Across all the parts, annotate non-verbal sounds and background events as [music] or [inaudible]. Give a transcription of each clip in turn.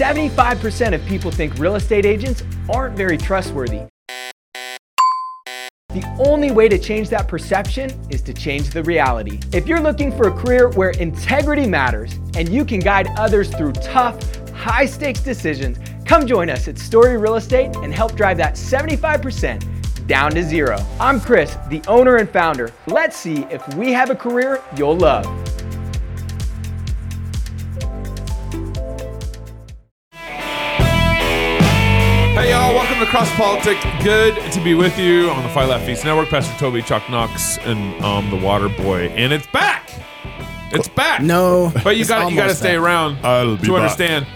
75% of people think real estate agents aren't very trustworthy. The only way to change that perception is to change the reality. If you're looking for a career where integrity matters and you can guide others through tough, high stakes decisions, come join us at Story Real Estate and help drive that 75% down to zero. I'm Chris, the owner and founder. Let's see if we have a career you'll love. Y'all, welcome to Cross Politic. Good to be with you on the Fight Laugh Feast Network. Pastor Toby, Chuck Knox, and um, the Water Boy, and it's back. It's back. No, but you it's got you got to stay around I'll be to back. understand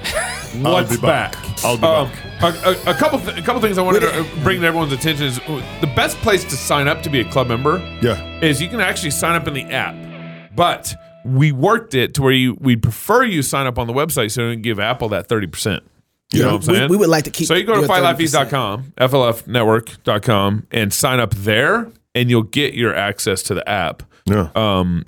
I'll what's be back. back. I'll be Um, back. A, a, a couple th- a couple things I wanted to uh, bring to everyone's attention is uh, the best place to sign up to be a club member Yeah. is you can actually sign up in the app, but we worked it to where you we prefer you sign up on the website so we can give Apple that thirty percent. You know what I'm We- saying? we would like to keep So you go to your 30%. fightlaughfeast.com, flfnetwork.com, and sign up there, and you'll get your access to the app. Yeah. Um,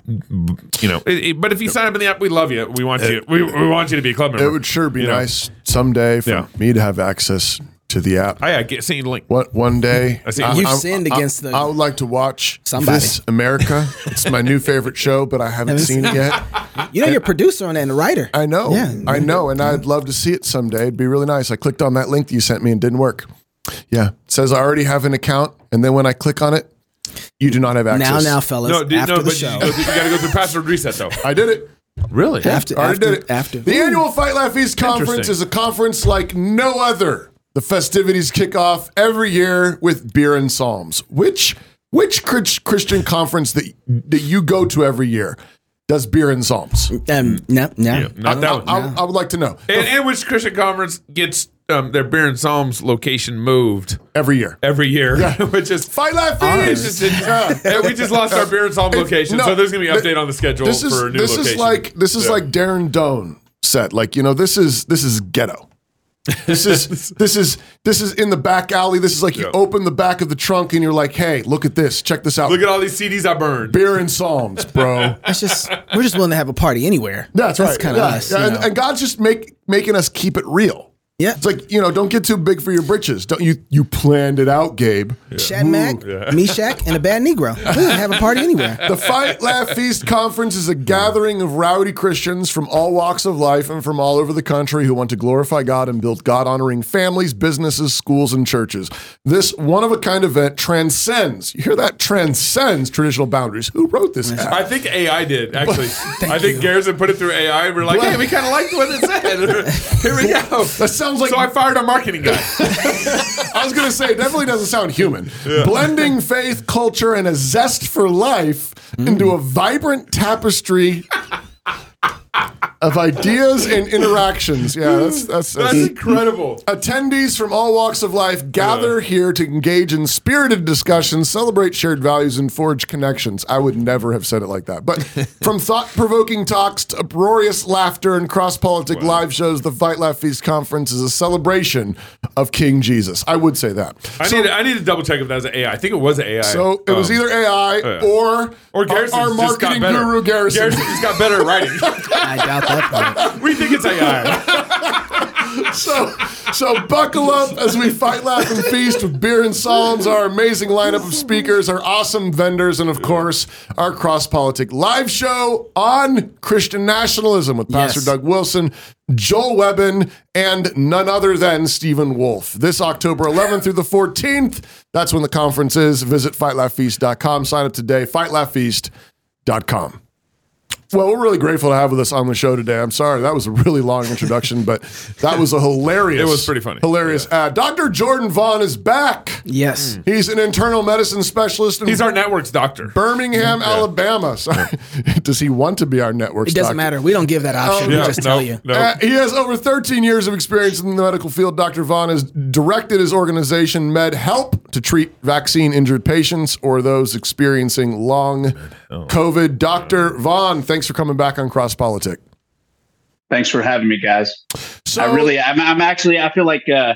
you know, it- it- but if you sign up in the app, we love you. We want you. We, we want you to be a club member. It would sure be You know? nice someday for Yeah. me to have access to the app. Oh, I, I get seen the link. What one day [laughs] I see. You've sinned against the- I would like to watch Somebody. This America. it's my new favorite show, but I haven't Haven't seen it yet. [laughs] You know, you're a producer on that and a writer. I know. Yeah. I know, and I'd love to see it someday. It'd be really nice. I clicked on that link that you sent me and didn't work. Yeah, it says I already have an account, and then when I click on it, you do not have access. Now, now, fellas, No, dude, after no, the but show, you, go you got to go through password reset though. I did it. Really? after, Already after, did it. after. The annual Fight Laugh Feast conference is a conference like no other. The festivities kick off every year with beer and psalms. Which which Christian conference that that you go to every year does beer and psalms? Um, no, no. Yeah, not that I, one. I- I would like to know And, and which Christian conference gets um, their Beer and Psalms location moved every year. every year, [laughs] which is Fight Laugh It's Feast. just, yeah, we just lost our Beer and Psalms location, no, so there's gonna be an th- update on the schedule This is for a new this location. is like this is Yeah. like Darren Doane said. Like you know this is this is ghetto. This is this is this is in the back alley. This is like you Yeah. open the back of the trunk and you're like, hey, look at this. Check this out. Look at all these CDs I burned. beer and psalms, bro. That's just we're just willing to have a party anywhere. That's right. Kind of Yeah, us. yeah, and, and God's just make making us keep it real. Yeah. It's like you know, don't get too big for your britches. Don't you? You planned it out, Gabe. Shadrach, Meshach, and Abednego. [laughs] We can have a party anywhere. The Fight Laugh Feast conference is a gathering of rowdy Christians from all walks of life and from all over the country who want to glorify God and build God honoring families, businesses, schools, and churches. This one of a kind event transcends, you hear that? Transcends traditional boundaries. Who wrote this? app? I think AI did actually. [laughs] I think Garrison put it through AI. and We're like, hey, we kind of liked what it said. [laughs] Here we go. That sounds like so I fired our marketing guy. [laughs] I was going to say, it definitely doesn't sound human. Blending faith, culture, and a zest for life into a vibrant tapestry of ideas and interactions. Yeah, that's that's, That's that's incredible. Attendees from all walks of life gather here to engage in spirited discussions, celebrate shared values, and forge connections. I would never have said it like that. But [laughs] from thought provoking talks to uproarious laughter and cross politic live shows, the Fight Laugh Feast Conference is a celebration of King Jesus. I would say that. I need to, I need to double check if that was an AI. I think it was an AI. So it was Um, either AI yeah. or, or our, Garrison our marketing guru, Garrison. Garrison just got better at writing. [laughs] [laughs] I doubt that part. we think it's AI. [laughs] So, so buckle up as we fight, laugh, and feast with beer and psalms, our amazing lineup of speakers, our awesome vendors, and of course, our cross politic live show on Christian nationalism with Pastor Yes. Doug Wilson, Joel Webbin, and none other than Stephen Wolfe. This October 11th through the 14th, that's when the conference is. Visit fightlaughfeast.com. Sign up today, fightlaughfeast.com. Well, we're really grateful to have with us on the show today. I'm sorry that was a really long introduction, but that was a hilarious. It was pretty funny. Hilarious. ad. Dr. Jordan Vaughn is back. Yes. He's an internal medicine specialist in He's our network's doctor. Birmingham, Alabama. Sorry. [laughs] Does he want to be our network? Doctor? It doesn't matter. We don't give that option. Oh, we just tell you. No. Uh, he has over 13 years of experience in the medical field. Dr. Vaughn has directed his organization, MedHelp, to treat vaccine injured patients or those experiencing long COVID. Dr. Vaughn, thanks for coming back on Cross Politic. Thanks for having me, guys. So, I really, I'm, I'm actually, I feel like uh,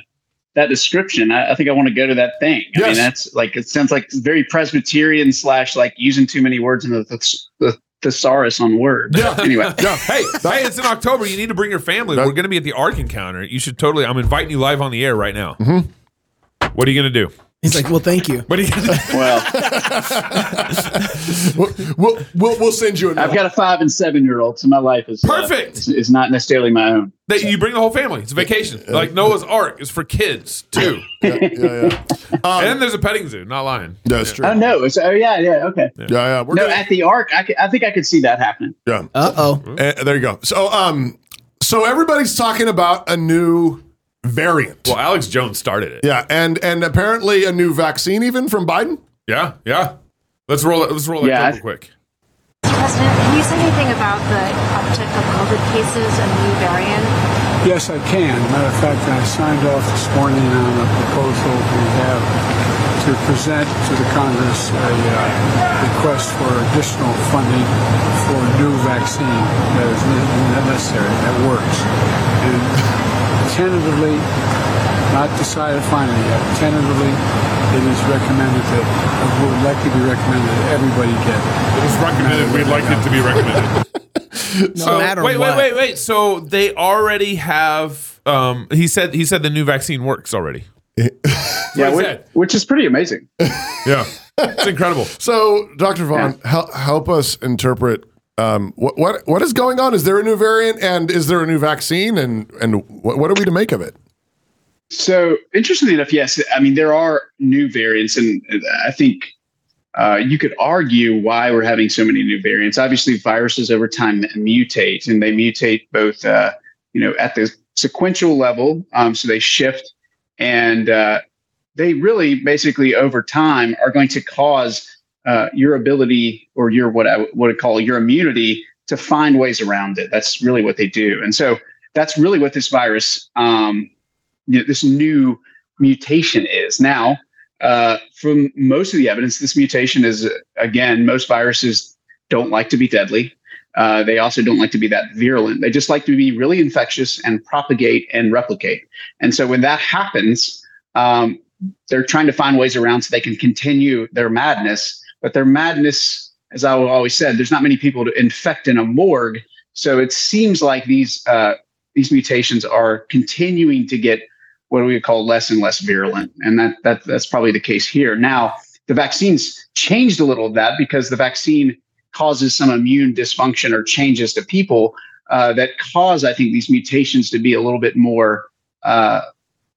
that description. I, I think I want to go to that thing. I Yes. mean, that's like it sounds like very Presbyterian slash like using too many words in the, the, the thesaurus on words. Yeah. [laughs] Anyway. Yeah. Hey, [laughs] hey, it's in October. You need to bring your family. We're going to be at the Ark Encounter. You should totally. I'm inviting you live on the air right now. Mm-hmm. What are you going to do? He's like, well, thank you. What are you going to do? Well, [laughs] We'll, we'll, we'll, we'll send you I've got a five and seven year old, so my life is uh, Perfect. is, is not necessarily my own. That you bring the whole family. It's a vacation. Like Noah's Ark is for kids too. [laughs] yeah, yeah. Um, and there's a petting zoo. Not lying. That's true. Oh no! It's, oh yeah, yeah. Okay. Yeah, yeah. We're No, gonna- at the Ark, I, could- I think I could see that happening. yeah. Uh oh. Uh, there you go. So, um, so everybody's talking about a new variant. Well, Alex Jones started it. yeah, and and apparently a new vaccine even from Biden. Yeah, yeah. Let's roll it. Let's roll it real I- quick. President, can you say anything about the uptick of COVID cases and new variant? Yes, I can. Matter of fact, I signed off this morning on a proposal we have to present to the Congress a uh, request for additional funding for new vaccine that is necessary, that works. And tentatively, not decided finally yet, tentatively, it is recommended that, it would likely be recommended that everybody get it. It was recommended. We'd like it to be recommended. [laughs] No matter wait, what. wait, wait, wait. So they already have. Um, he said. He said the new vaccine works already. Yeah, he which, which is pretty amazing. Yeah, it's incredible. So, Dr. Vaughn, hel- help us interpret um, what what what is going on. Is there a new variant, and is there a new vaccine, and and what, what are we to make of it? So, interestingly enough, yes, I mean there are new variants, and I think uh, you could argue why we're having so many new variants. Obviously, viruses over time mutate, and they mutate both, uh, you know, at the sequential level, um, so they shift, and uh, they really basically over time are going to cause uh, your ability or your what I would call your immunity to find ways around it. That's really what they do, and so that's really what this virus, um, you know, this new mutation is now. Uh, from most of the evidence, this mutation is again, most viruses don't like to be deadly. Uh, they also don't like to be that virulent. They just like to be really infectious and propagate and replicate. And so when that happens, um, they're trying to find ways around so they can continue their madness. But their madness, as I always said, there's not many people to infect in a morgue. So it seems like these uh, these mutations are continuing to get what we call less and less virulent, and that that that's probably the case here. Now the vaccines changed a little of that because the vaccine causes some immune dysfunction or changes to people uh, that cause, I think, these mutations to be a little bit more uh,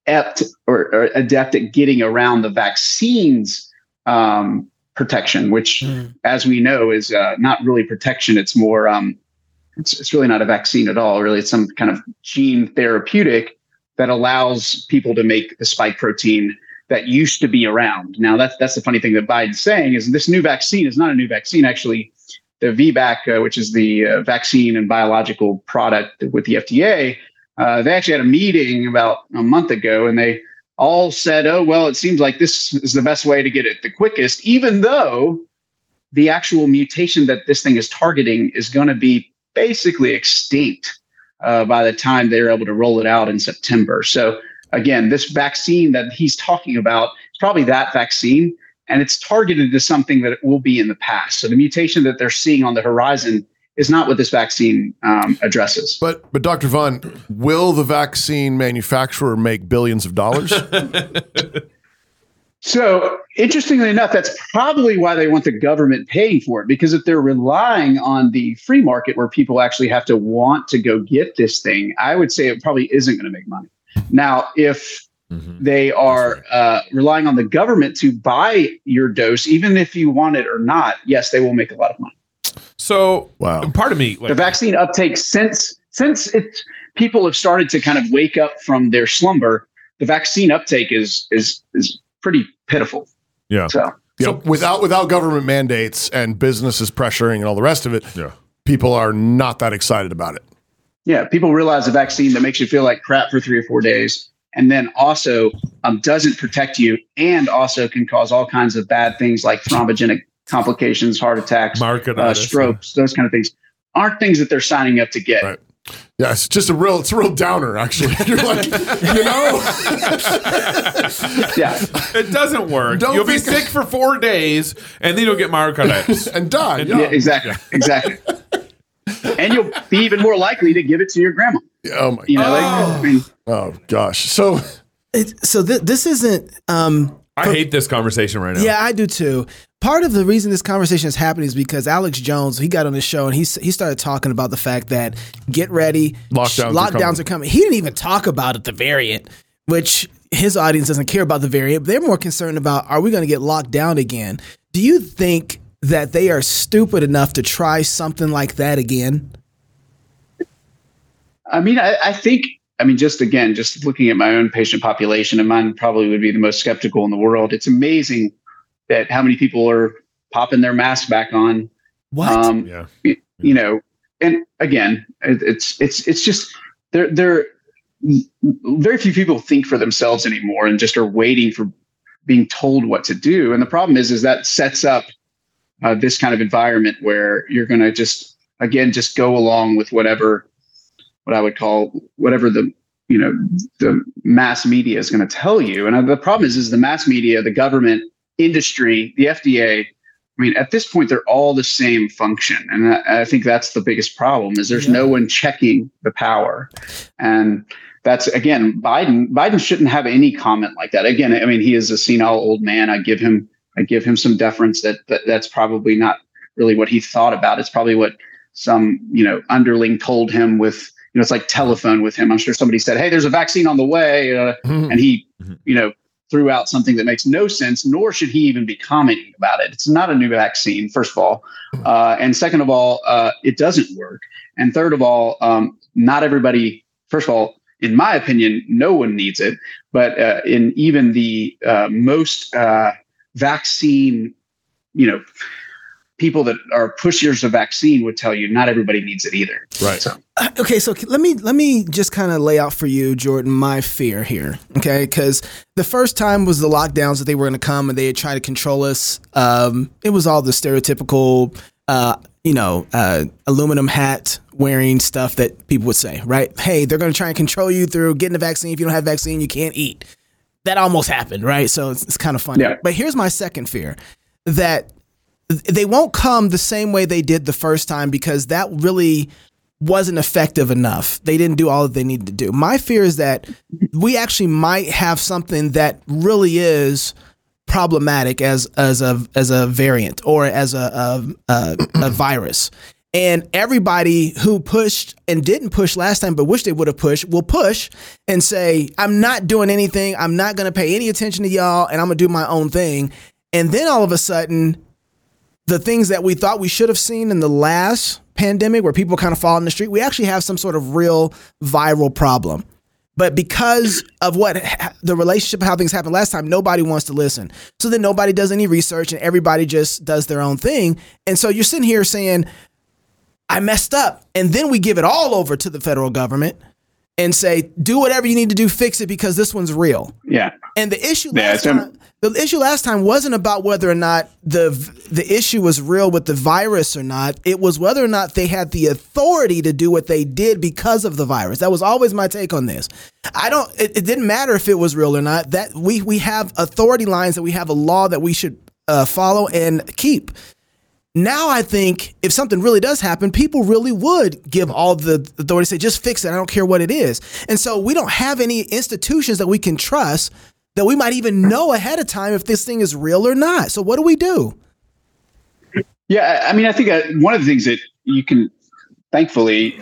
apt or, or adept at getting around the vaccines um, protection, which, as we know, is uh, not really protection. It's more, um, it's, it's really not a vaccine at all. Really, it's some kind of gene therapeutic that allows people to make the spike protein that used to be around. Now, that's that's the funny thing that Biden's saying is this new vaccine is not a new vaccine. Actually, the VRBPAC, uh, which is the uh, vaccine and biological product with the FDA, uh, they actually had a meeting about a month ago, and they all said, "Oh, well, it seems like this is the best way to get it the quickest," even though the actual mutation that this thing is targeting is going to be basically extinct uh, by the time they're able to roll it out in September. So again, this vaccine that he's talking about is probably that vaccine, and it's targeted to something that will be in the past. So the mutation that they're seeing on the horizon is not what this vaccine um, addresses. But but Dr. Vaughn, will the vaccine manufacturer make billions of dollars? [laughs] So, interestingly enough, that's probably why they want the government paying for it. Because if they're relying on the free market where people actually have to want to go get this thing, I would say it probably isn't going to make money. Now, if they are uh, relying on the government to buy your dose, even if you want it or not, yes, they will make a lot of money. So, Wow. part of me, like, the vaccine uptake since since it's people have started to kind of wake up from their slumber, the vaccine uptake is is is pretty pitiful. yeah, So Yeah, without without government mandates and businesses pressuring and all the rest of it, yeah. people are not that excited about it. yeah, people realize a vaccine that makes you feel like crap for three or four days, and then also um, doesn't protect you, and also can cause all kinds of bad things like thrombogenic complications, heart attacks, uh, strokes, those kind of things, aren't things that they're signing up to get. Right. Yeah, it's just a real, it's a real downer, actually. [laughs] You're like, you know, [laughs] Yeah. It doesn't work. Don't You'll be think- sick for four days, and then you'll get myocarditis. [laughs] and die. And- Yeah. Yeah, exactly. Exactly. and you'll be even more likely to give it to your grandma. Oh my. You know, like, I mean, Oh gosh. So It, so th- this isn't. Um, I hate this conversation right now. yeah, I do too. Part of the reason this conversation is happening is because Alex Jones he got on the show and he he started talking about the fact that get ready, Lockdowns are lockdowns coming. are coming. He didn't even talk about it, the variant, which his audience doesn't care about the variant. They're more concerned about are we going to get locked down again? Do you think that they are stupid enough to try something like that again? I mean, I, I think, I mean, just again, just looking at my own patient population, and mine probably would be the most skeptical in the world. It's amazing that how many people are popping their mask back on. What? Um, Yeah. y- you know, and again, it, it's it's it's just they're they're very few people think for themselves anymore, and just are waiting for being told what to do. And the problem is, is that sets up uh, this kind of environment where you're going to just again just go along with whatever what I would call whatever the you know the mass media is going to tell you. And uh, the problem is, is the mass media, the government, industry, the FDA. I mean, at this point, they're all the same function, and I, I think that's the biggest problem. Is there's no one checking the power, and that's again Biden. Biden shouldn't have any comment like that. Again, I mean, he is a senile old man. I give him I give him some deference that, that that's probably not really what he thought about. It's probably what some you know underling told him with you know it's like telephone with him. I'm sure somebody said, "Hey, there's a vaccine on the way," uh, and he Mhm. you know threw out something that makes no sense. Nor should he even be commenting about it. It's not a new vaccine, first of all, uh, and second of all, uh, it doesn't work. And third of all, um, not everybody. First of all, in my opinion, no one needs it. But uh, in even the uh, most uh, vaccine, you know, people that are pushers of vaccine would tell you not everybody needs it either. Right. So, Uh, okay so let me let me just kind of lay out for you jordan my fear here okay? Because the first time was the lockdowns that they were going to come and they had tried to control us. Um, it was all the stereotypical uh, you know uh, aluminum hat wearing stuff that people would say right? Hey they're going to try and control you through getting a vaccine. If you don't have vaccine you can't eat. That almost happened right? So it's, it's kind of funny. Yeah. but here's my second fear that they won't come the same way they did the first time because that really wasn't effective enough. They didn't do all that they needed to do. My fear is that we actually might have something that really is problematic as as a as a variant or as a a, a, a virus. And everybody who pushed and didn't push last time, but wish they would have pushed, will push and say, "I'm not doing anything. I'm not going to pay any attention to y'all, and I'm going to do my own thing." And then all of a sudden, the things that we thought we should have seen in the last pandemic where people kind of fall in the street, we actually have some sort of real viral problem. But because of what the relationship, of how things happened last time, nobody wants to listen. So then nobody does any research and everybody just does their own thing. And so you're sitting here saying, I messed up. And then we give it all over to the federal government and say, do whatever you need to do, fix it because this one's real. yeah. And the issue last it's- time, the issue last time wasn't about whether or not the the issue was real with the virus or not. It was whether or not they had the authority to do what they did because of the virus. That was always my take on this. I don't. It, it didn't matter if it was real or not. That we we have authority lines that we have a law that we should uh, follow and keep. Now I think if something really does happen, people really would give all the authority, to say just fix it. I don't care what it is. And so we don't have any institutions that we can trust that we might even know ahead of time if this thing is real or not. So what do we do? Yeah, I I mean, I think uh, one of the things that you can, thankfully,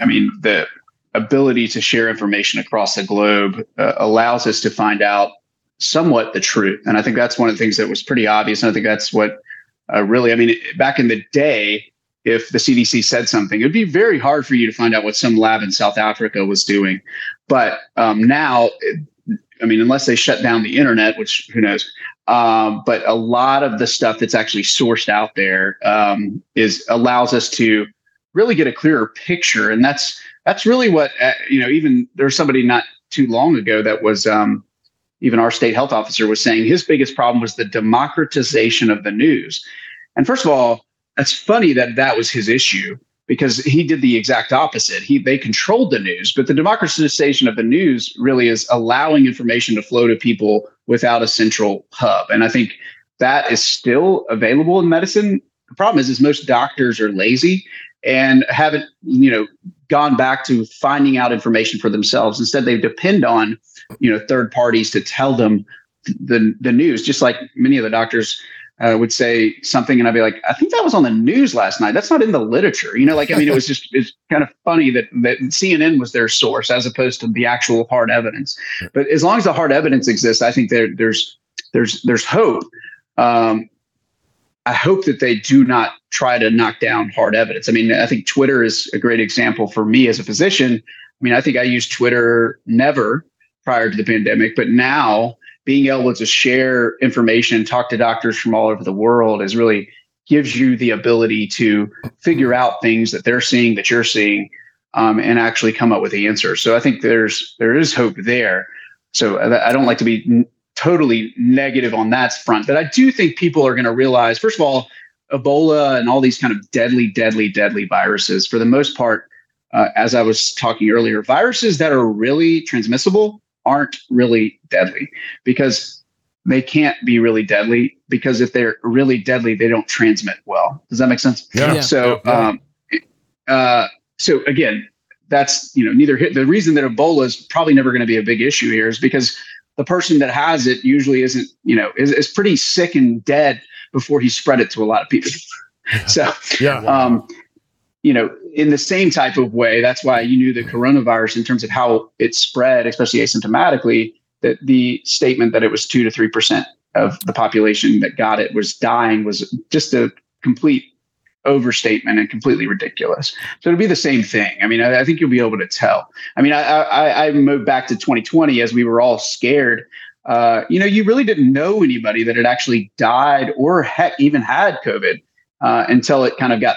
I mean, the ability to share information across the globe uh, allows us to find out somewhat the truth. And I think that's one of the things that was pretty obvious. And I think that's what uh, really, I mean, back in the day, if the CDC said something, it would be very hard for you to find out what some lab in South Africa was doing. But um, now, I mean, unless they shut down the internet, which who knows, um, but a lot of the stuff that's actually sourced out there um, is allows us to really get a clearer picture, and that's that's really what uh, you know. Even there's somebody not too long ago that was um, even our state health officer was saying his biggest problem was the democratization of the news. And first of all, that's funny that that was his issue because he did the exact opposite. He they controlled the news, but the democratization of the news really is allowing information to flow to people without a central hub. And I think that is still available in medicine. The problem is, is most doctors are lazy and haven't, you know, gone back to finding out information for themselves. Instead, they depend on, you know, third parties to tell them the the news. Just like many of the doctors uh, would say something, and I'd be like, I think that was on the news last night. That's not in the literature. You know, like I mean, it was just it's kind of funny that that CNN was their source as opposed to the actual hard evidence. But as long as the hard evidence exists, I think there there's there's there's hope. Um, I hope that they do not try to knock down hard evidence. I mean, I think Twitter is a great example for me as a physician. I mean, I think I used Twitter never prior to the pandemic, but now being able to share information, talk to doctors from all over the world is really gives you the ability to figure out things that they're seeing that you're seeing um, and actually come up with the answer. So I think there's there is hope there. So I don't like to be totally negative on that front, but I do think people are going to realize first of all, Ebola and all these kind of deadly, deadly, deadly viruses for the most part. Uh, as I was talking earlier, viruses that are really transmissible aren't really deadly because they can't be really deadly because if they're really deadly, they don't transmit well. Does that make sense? Yeah. Yeah. So, um, uh, so again, that's you know neither hit the reason that Ebola is probably never going to be a big issue here is because the person that has it usually isn't you know is, is pretty sick and dead before he spread it to a lot of people. [laughs] so Yeah. um, you know, in the same type of way, that's why you knew the coronavirus in terms of how it spread, especially asymptomatically, that the statement that it was two to three percent of the population that got it was dying was just a complete overstatement and completely ridiculous. So it'll be the same thing. I mean, I, I think you'll be able to tell. I mean, I, I, I moved back to 2020 as we were all scared. Uh, you know, you really didn't know anybody that had actually died or heck even had COVID uh, until it kind of got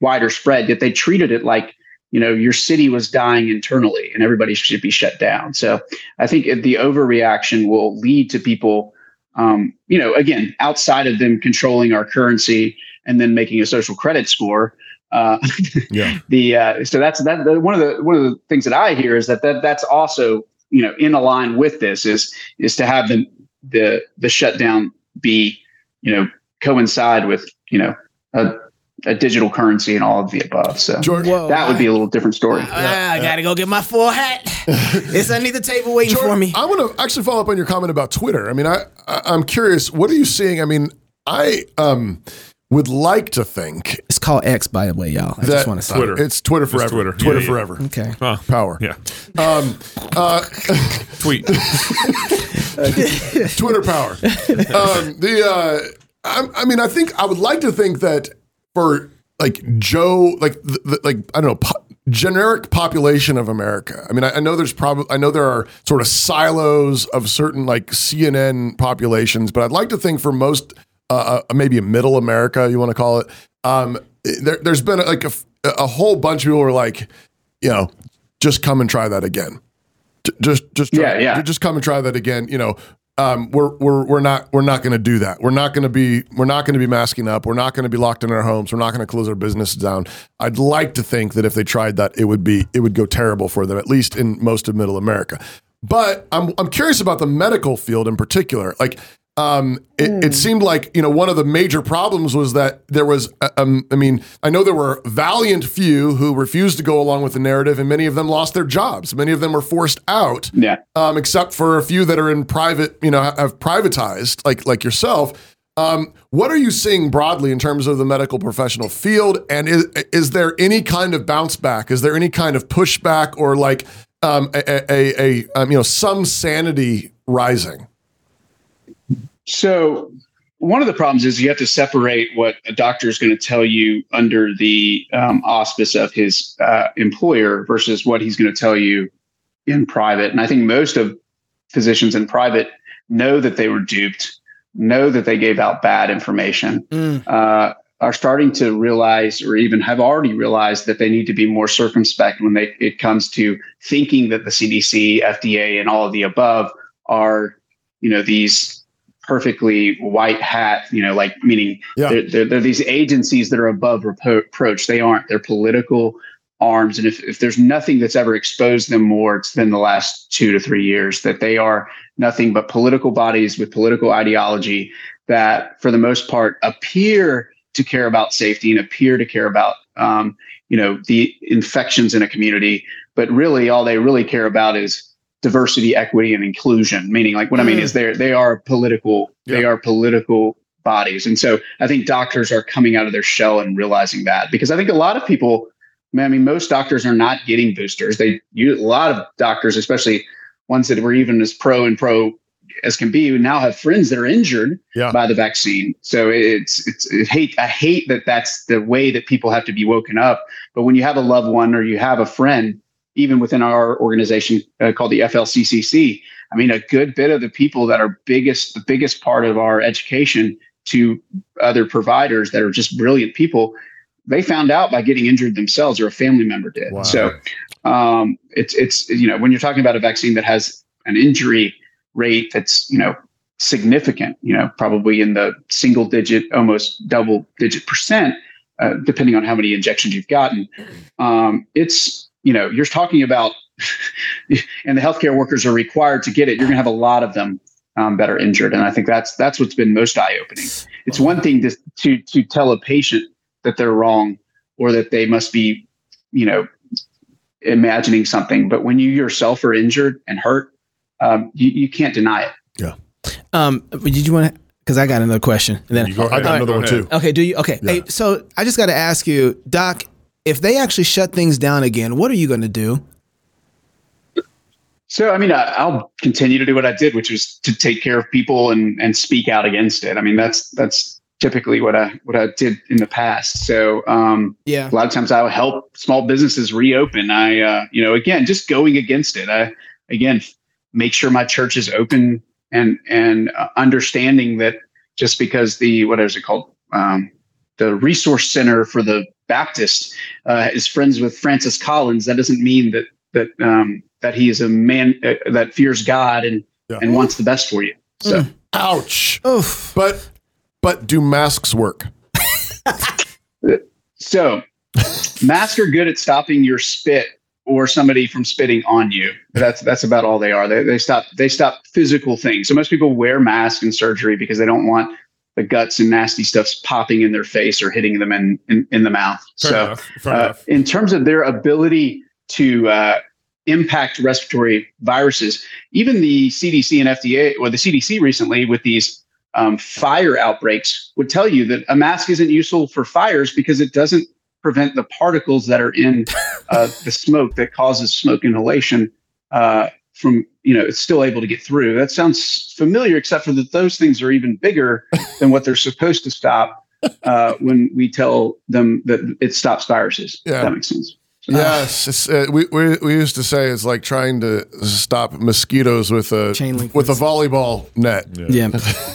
wider spread. Yet they treated it like you know your city was dying internally and everybody should be shut down. So I think the overreaction will lead to people, um, you know, again outside of them controlling our currency and then making a social credit score. Uh, [laughs] Yeah. the uh, so that's that the, one of the one of the things that I hear is that, that that's also you know in line with this is is to have the the the shutdown be you know coincide with you know a, a digital currency and all of the above. So George, Whoa, that would be a little different story. Ah, I gotta go get my full hat. [laughs] it's underneath the table waiting Jordan, for me. I want to actually follow up on your comment about Twitter. I mean, I, I I'm curious. What are you seeing? I mean, I um would like to think It's called X, by the way, y'all. I that just want to say. Twitter. It's Twitter forever. Twitter. Twitter, Yeah, yeah. forever. Okay. Huh. Power. Yeah. Um, uh, [laughs] Tweet. [laughs] Twitter power. Um, the uh, I, I mean, I think I would like to think that for like Joe, like the, the, like I don't know, po- generic population of America. I mean, I, I know there's probably I know there are sort of silos of certain like CNN populations, but I'd like to think for most, uh, uh, maybe a middle America, you want to call it. Um, there, there's been like a whole bunch of people who are like, you know, just come and try that again. Just, just try, Yeah, yeah. just come and try that again. You know, um, we're we're we're not we're not going to do that. We're not going to be we're not going to be masking up. We're not going to be locked in our homes. We're not going to close our businesses down. I'd like to think that if they tried that, it would be it would go terrible for them, at least in most of Middle America. But I'm I'm curious about the medical field in particular. Like, um, it, it seemed like you know one of the major problems was that there was uh, um, I mean I know there were valiant few who refused to go along with the narrative, and many of them lost their jobs. Many of them were forced out Yeah. um, except for a few that are in private, you know, have privatized, like like yourself. Um, what are you seeing broadly in terms of the medical professional field, and is is there any kind of bounce back? Is there any kind of pushback or like um, a, a, a, a um, you know some sanity rising? So one of the problems is you have to separate what a doctor is going to tell you under the um, auspice of his uh, employer versus what he's going to tell you in private. And I think most of physicians in private know that they were duped, know that they gave out bad information, Mm. uh, are starting to realize, or even have already realized, that they need to be more circumspect when they, it comes to thinking that the CDC, FDA, and all of the above are, you know, these perfectly white hat, you know, like meaning Yeah. they're, they're, they're these agencies that are above reproach. They aren't. They're political arms. And if, if there's nothing that's ever exposed them more, it's been the last two to three years that they are nothing but political bodies with political ideology that, for the most part, appear to care about safety and appear to care about, um, you know, the infections in a community. But really, all they really care about is diversity, equity, and inclusion. Meaning, like what I mean mm. is they they are political. They are political bodies, and so I think doctors are coming out of their shell and realizing that because I think a lot of people. I mean, most doctors are not getting boosters. They you, a lot of doctors, especially ones that were even as pro and pro as can be, now have friends that are injured Yeah. by the vaccine. So it's it's it hate I hate that that's the way that people have to be woken up. But when you have a loved one or you have a friend, even within our organization uh, called the FLCCC, I mean, a good bit of the people that are biggest the biggest part of our education to other providers that are just brilliant people they found out by getting injured themselves or a family member did. Wow. So um, it's it's you know when you're talking about a vaccine that has an injury rate that's you know significant, you know probably in the single digit, almost double digit percent, uh, depending on how many injections you've gotten. Um, it's you know you're talking about, [laughs] and the healthcare workers are required to get it. You're going to have a lot of them um, that are injured, and I think that's that's what's been most eye opening. It's one thing to to to tell a patient that they're wrong or that they must be, you know, imagining something. But when you yourself are injured and hurt, um, you, you can't deny it. Yeah. Um, did you want to? Because I got another question, and then You go I ahead. got another Go one ahead. too. Okay, do you? Okay, hey, so I just got to ask you, Doc, if they actually shut things down again, what are you going to do? So, I mean, I, I'll continue to do what I did, which was to take care of people and, and speak out against it. I mean, that's, that's typically what I, what I did in the past. So, um, Yeah. a lot of times I will help small businesses reopen. I, uh, you know, again, just going against it. I, again, make sure my church is open and, and uh, understanding that just because the, what is it called? Um, the resource center for the Baptist uh, is friends with Francis Collins. That doesn't mean that, that, um, that he is a man uh, that fears God and, Yeah. and wants the best for you. So, Ouch. Oof. But but do masks work? [laughs] So, masks are good at stopping your spit or somebody from spitting on you. That's that's about all they are. They they stop they stop physical things. So most people wear masks in surgery because they don't want the guts and nasty stuffs popping in their face or hitting them in in, in the mouth. Fair so, enough. Uh, in terms of their ability to uh, impact respiratory viruses, even the CDC and FDA, or the CDC recently with these um, fire outbreaks, would tell you that a mask isn't useful for fires because it doesn't prevent the particles that are in uh, the smoke that causes smoke inhalation uh, from you know it's still able to get through. That sounds familiar, except for that those things are even bigger [laughs] than what they're supposed to stop uh, when we tell them that it stops viruses. Yeah. that makes sense. Yes, it's, uh, we, we we used to say it's like trying to stop mosquitoes with a Chain link with a volleyball net. Yeah.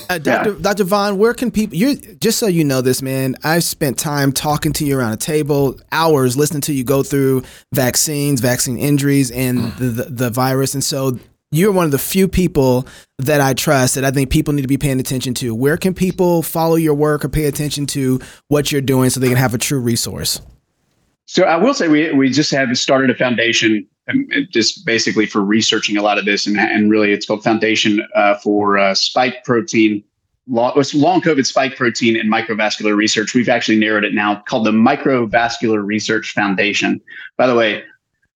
Uh, [laughs] Dr. Dr. Vaughn, where can people, you're, just so you know this, man, I've spent time talking to you around a table, hours listening to you go through vaccines, vaccine injuries, and the, the, the virus. And so you're one of the few people that I trust that I think people need to be paying attention to. Where can people follow your work or pay attention to what you're doing so they can have a true resource? So I will say we we just have started a foundation, um, just basically for researching a lot of this, and and really it's called Foundation uh, for uh, Spike Protein, long, it's long COVID spike protein and microvascular research. We've actually narrowed it now, called the Microvascular Research Foundation. By the way,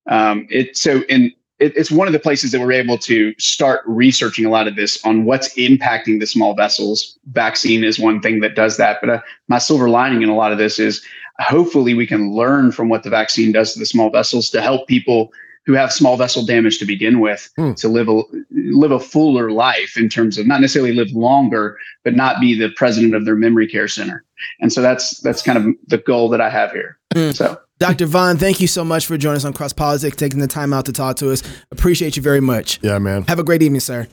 um, it so in it, it's one of the places that we're able to start researching a lot of this on what's impacting the small vessels. Vaccine is one thing that does that, but uh, my silver lining in a lot of this is hopefully we can learn from what the vaccine does to the small vessels to help people who have small vessel damage to begin with Hmm. to live a live a fuller life in terms of not necessarily live longer but not be the president of their memory care center and so that's that's kind of the goal that i have here Hmm. so Dr. Vaughn, thank you so much for joining us on Cross Politics, taking the time out to talk to us. Appreciate you very much. Yeah, man. Have a great evening, sir.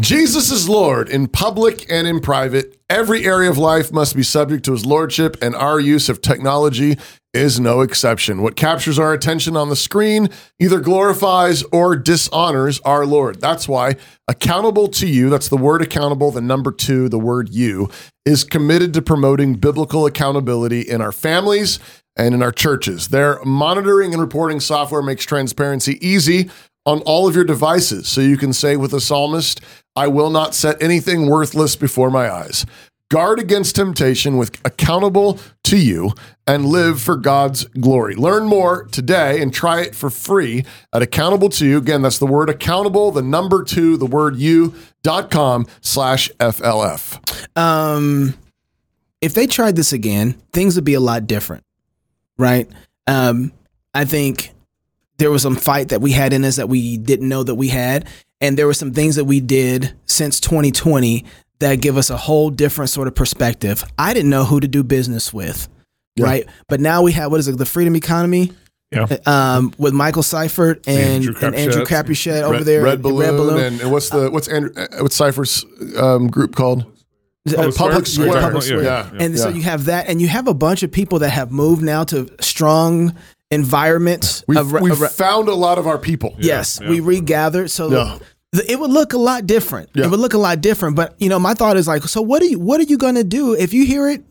Jesus is Lord in public and in private. Every area of life must be subject to his lordship, and our use of technology is no exception. What captures our attention on the screen either glorifies or dishonors our Lord. That's why accountable to you, that's the word accountable, the number two, the word you, is committed to promoting biblical accountability in our families and in our churches. Their monitoring and reporting software makes transparency easy on all of your devices. So you can say with the psalmist, I will not set anything worthless before my eyes. Guard against temptation with accountable to you and live for God's glory. Learn more today and try it for free at accountable to you. Again, that's the word accountable, the number two, the word you dot com slash FLF. um, if they tried this again, things would be a lot different, right? Um, I think there was some fight that we had in us that we didn't know that we had, and there were some things that we did since 2020 that give us a whole different sort of perspective. I didn't know who to do business with, right? But now we have what is it, the freedom economy? Yeah. Um, with Michael Seifert and Andrew and Andrew Crapuchettes. Crapuchettes over Red, there, Red at Balloon, And, and what's the what's Andrew, uh, what's Cypher's um, group called? Uh, Public Square. Square. Public Yeah, Square. yeah, yeah. And so you have that, and you have a bunch of people that have moved now to strong environments. We've, of we've of found a lot of our people. yes, yeah. we regathered, so Yeah. th- it would look a lot different. Yeah. It would look a lot different. But you know, my thought is like, so what are you? What are you going to do if you hear it?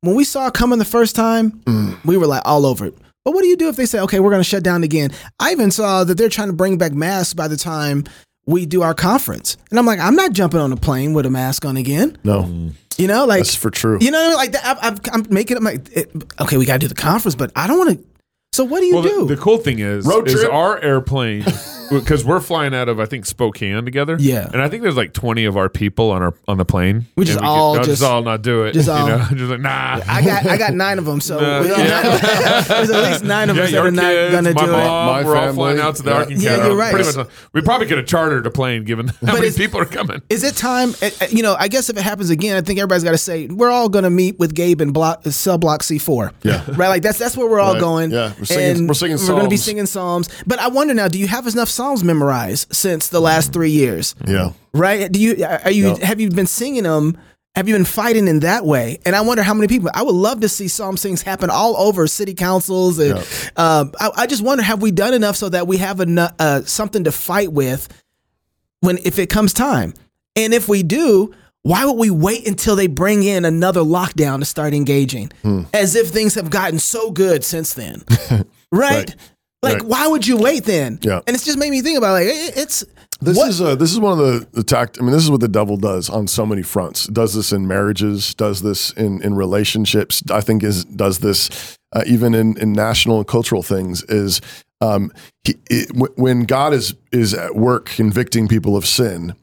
When we saw it coming the first time, Mm. we were like all over it. But what do you do if they say, okay, we're going to shut down again? I even saw that they're trying to bring back masks by the time we do our conference, and I'm like, I'm not jumping on a plane with a mask on again. No, You know, like that's for true. you know, like that, I, I, I'm making it. I'm like, it, okay, we got to do the conference, but I don't want to. So what do you Well, do? the, the cool thing is, Road is trip. our airplane [laughs] because we're flying out of I think Spokane together. Yeah. and I think there's like 20 of our people on our on the plane. We just And all no, just- all not do it. just you all- know, [laughs] just like nah. I got I got nine of them, so [laughs] No. we- [laughs] there's at least nine of yeah, us that your are not kids, gonna my do mom, My we're all flying out to the Yeah. Ark and Yeah, you're right. Pretty much, we probably could have chartered a plane given how many it's- people are coming. Is it time? uh, uh, You know, I guess if it happens again, I think everybody's got to say we're all gonna meet with Gabe in block cell block C4. Yeah. right. Like that's that's where we're all Right. going. Yeah. We're singing- And we're singing We're gonna be singing psalms. But I wonder now, do you have enough psalms memorized since the last three years? Yeah. right? Do you are you have you been singing them? Have you been fighting in that way? And I wonder how many people. I would love to see psalm sings happen all over city councils, and um, I, I just wonder have we done enough so that we have enough uh, something to fight with when if it comes time, and if we do. Why would we wait until they bring in another lockdown to start engaging? Hmm. As if things have gotten so good since then, [laughs] right? Like, Right. why would you wait then? Yeah. And it's just made me think about like it- it's This what- is uh, this is one of the the tact. I mean, this is what the devil does on so many fronts. Does this in marriages? Does this in in relationships? I think is does this uh, even in in national and cultural things. Is um, he, it, w- when God is is at work convicting people of sin,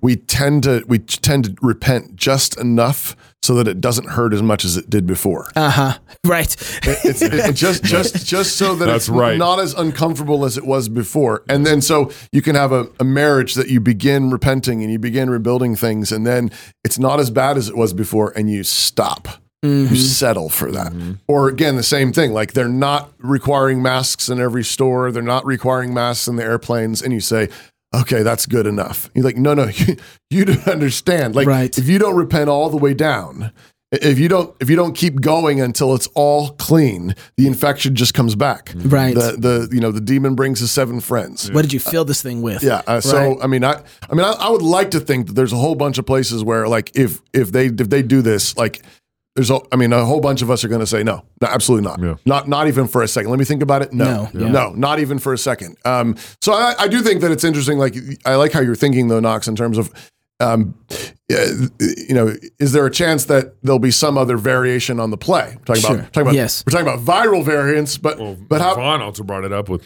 we tend to we tend to repent just enough so that it doesn't hurt as much as it did before. uh huh [laughs] right. It's it, it just [laughs] just just so that That's it's right. not as uncomfortable as it was before, and then so you can have a, a marriage that you begin repenting and you begin rebuilding things, and then it's not as bad as it was before, and you stop. You settle for that. Or again, the same thing. Like they're not requiring masks in every store. They're not requiring masks in the airplanes. And you say, okay, that's good enough. You're like, no, no, you, [laughs] you don't understand. Like Right. if you don't repent all the way down, if you don't if you don't keep going until it's all clean, the infection just comes back. Right. The the you know the demon brings his seven friends. What did you fill this thing with? Yeah. Uh, so Right. I mean, I I mean, I, I would like to think that there's a whole bunch of places where like if if they if they do this, like there's a, I mean, a whole bunch of us are going to say no, no, absolutely not, Yeah. not not even for a second. Let me think about it. No, No, yeah. no, not even for a second. Um, so I, I do think that it's interesting. Like I like how you're thinking though, Knox, in terms of. Um, you know, is there a chance that there'll be some other variation on the play? We're talking Sure. about, talking about, Yes. we're talking about viral variants, but Well, but how? Vaughn also brought it up with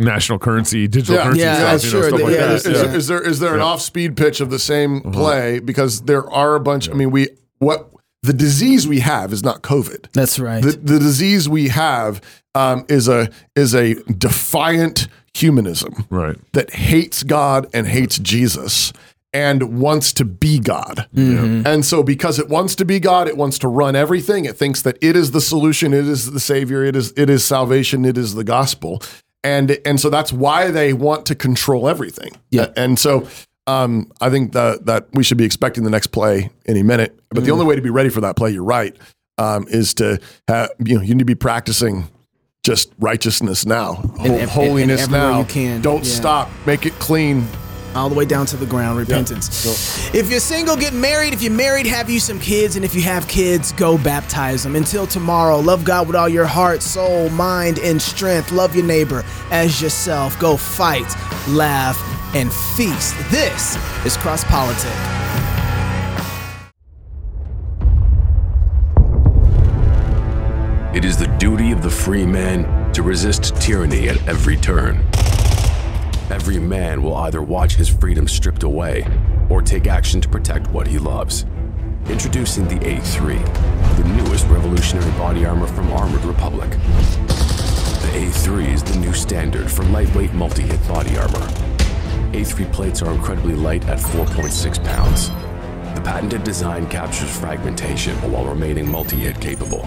national currency, digital Yeah. currency Yeah, stuff, that's you know, sure. stuff The- like yeah, that. is, Yeah. is, is there is there an off speed pitch of the same play because there are a bunch? I mean, we what the disease we have is not COVID. That's right. The, the disease we have um, is a is a defiant humanism Right. that hates God and hates Jesus and wants to be God. Mm-hmm. And so because it wants to be God, it wants to run everything. It thinks that it is the solution, it is the savior, it is it is salvation, it is the gospel. And and so that's why they want to control everything. Yeah. And so Um, I think that that we should be expecting the next play any minute. But the only way to be ready for that play, you're right, um, is to have you know you need to be practicing just righteousness now, And- and- and holiness everywhere now. you can. Don't Yeah. stop. Make it clean. All the way down to the ground repentance. If you're single get married. If you're married have you some kids? And if you have kids go baptize them. Until tomorrow love god with all your heart soul mind and strength. Love your neighbor as yourself. Go fight laugh and feast. This is cross politic. It is the duty of the free man to resist tyranny at every turn. Every man will either watch his freedom stripped away or take action to protect what he loves. Introducing the A3, the newest revolutionary body armor from Armored Republic. The A3 is the new standard for lightweight multi hit body armor. A3 plates are incredibly light at 4.6 pounds. The patented design captures fragmentation while remaining multi hit capable.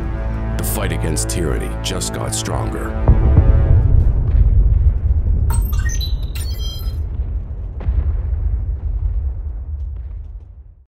The fight against tyranny just got stronger.